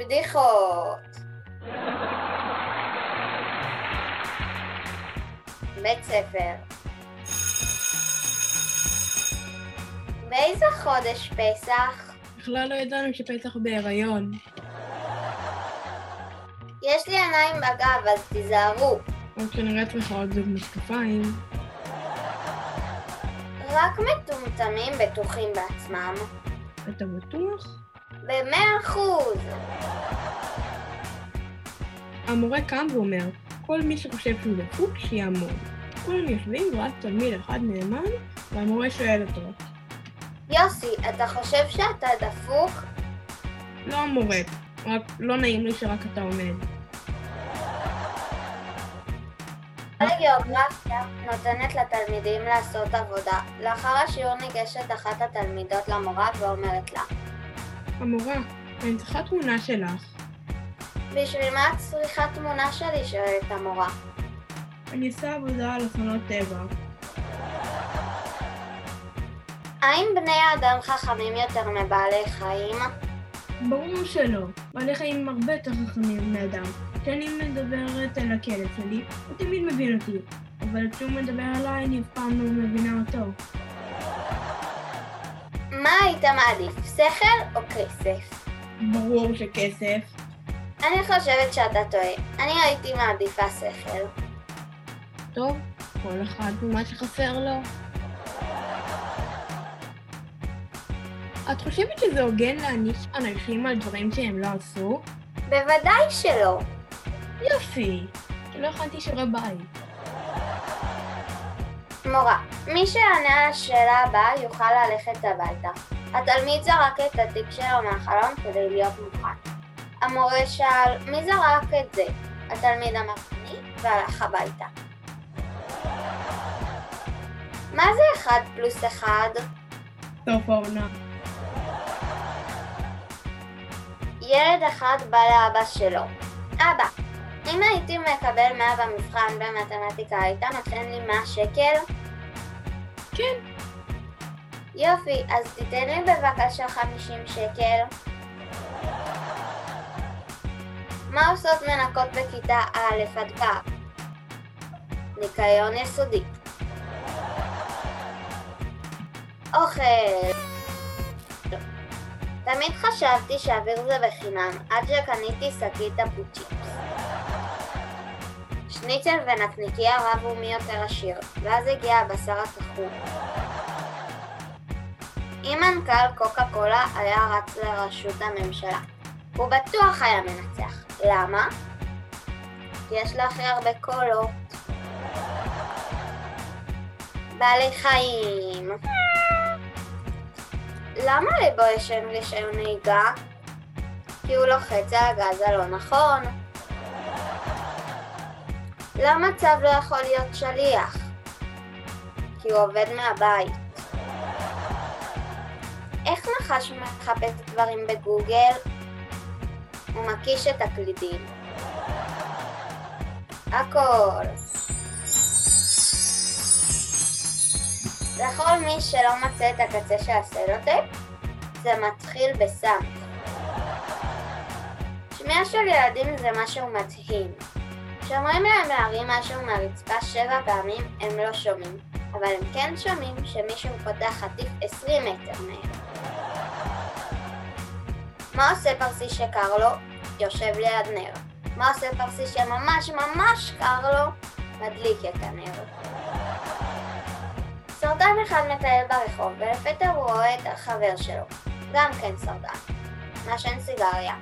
בדיחות. בית ספר. באיזה חודש פסח? בכלל לא ידענו שפסח בהיריון. יש לי עיניים בגב, אז תיזהרו. רק כנראה צריכה עוד זוג משקפיים. רק מטומטמים בטוחים בעצמם. אתה בטוח? במאה אחוז. המורה קם ואומר, כל מי שחושב שהוא דפוק, שיעמוד. כולם יושבים ורק תלמיד אחד נאמן, והמורה שואל אותו, יוסי, אתה חושב שאתה דפוק? לא המורה, רק לא נעים לי שרק אתה עומד. הגיאוגרפיה נותנת לתלמידים לעשות עבודה. לאחר השיעור ניגשת אחת התלמידות למורה ואומרת לה, המורה, אני צריכה תמונה שלך. בשביל מה את צריכה תמונה שלי? שואלת המורה. אני עושה עבודה על אסונות טבע. האם בני האדם חכמים יותר מבעלי חיים? ברור שלא. בעלי חיים הם הרבה יותר חכמים מבני אדם. כשאני מדברת על הכלב שלי, הוא תמיד מבין אותי. אבל כשהוא מדבר עליי, אני אף פעם לא מבינה אותו. מה היית מעדיף, שכל או כסף? ברור שכסף. אני חושבת שאתה טועה. אני הייתי מעדיפה שכל. טוב, כל אחד ומה שחסר לו. את חושבת שזה הוגן להעניש אנשים על דברים שהם לא עשו? בוודאי שלא. יופי, לא הכנתי שיעורי בית. מורה, מי שיענה על השאלה הבאה יוכל ללכת הביתה. התלמיד זרק את התיק שלו מהחלון כדי להיות מוכן. המורה שאל, מי זרק את זה? התלמיד אמר אני, והלך הביתה. מה זה 1 פלוס 1? סוף העונה. ילד אחד בא לאבא שלו. אבא, אם הייתי מקבל 100 במבחן במתמטיקה, היית נותן לי 100 שקל? כן. יופי, אז תיתן לי בבקשה 50 שקל. מה עושות מנקות בכיתה א' עד ו'? ניקיון יסודי. אוכל. תמיד חשבתי שאוויר זה בחינם, עד שקניתי שקית הפוצ'יפס. שניצל ונקניקיה רבו מי יותר עשיר, ואז הגיע הבשר הקחור. אם מנכ"ל קוקה קולה היה רץ לראשות הממשלה, הוא בטוח היה מנצח. למה? כי יש לו הכי הרבה קולות. בעלי חיים. למה לבו אין רישיון נהיגה? כי הוא לוחץ על הגז הלא נכון. למה צב לא יכול להיות שליח? כי הוא עובד מהבית. איך נחש מחפש דברים בגוגל? הוא מקיש את הקלידים. הכל. לכל מי שלא מצא את הקצה של הסלוטייפ, זה מתחיל בסם. שמיעה של ילדים זה משהו מדהים. כשאומרים להם להרים משהו מהרצפה שבע פעמים, הם לא שומעים, אבל הם כן שומעים שמישהו פותח חטיף עשרים מטר מהם. מה עושה פרסי שקר לו? יושב ליד נר. מה עושה פרסי שממש ממש קר לו? מדליק את הנר. סרטן אחד מטייל ברחוב, ולפתע הוא רואה את החבר שלו, גם כן סרטן, מעשן סיגריה.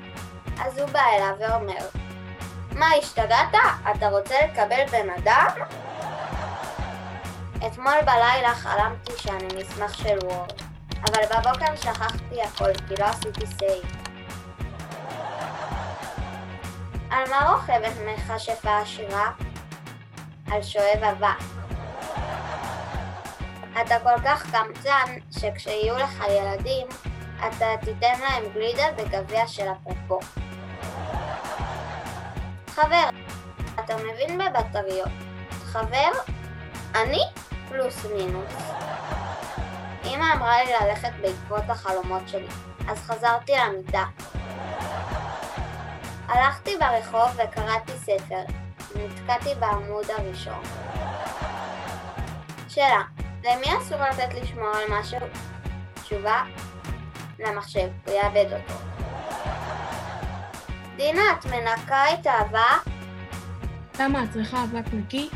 אז הוא בא אליו ואומר, מה, השתגעת? אתה רוצה לקבל בן אדם? אתמול בלילה חלמתי שאני מסמך של Word, אבל בבוקר שכחתי הכל כי לא עשיתי save. על מה רוכבת מכשפה עשירה? על שואב אבק. אתה כל כך קמצן, שכשיהיו לך ילדים, אתה תיתן להם גלידה בגביע של אפרופו. חבר, אתה מבין בבטריות. חבר, אני פלוס מינוס. אמא אמרה לי ללכת בעקבות החלומות שלי, אז חזרתי למיטה. הלכתי ברחוב וקראתי ספר. נתקעתי בעמוד הראשון. שאלה, למי אסור לתת לשמור על משהו? תשובה, למחשב, הוא יאבד אותו. דינה, את מנקה את האבק? למה את צריכה אבק נקי?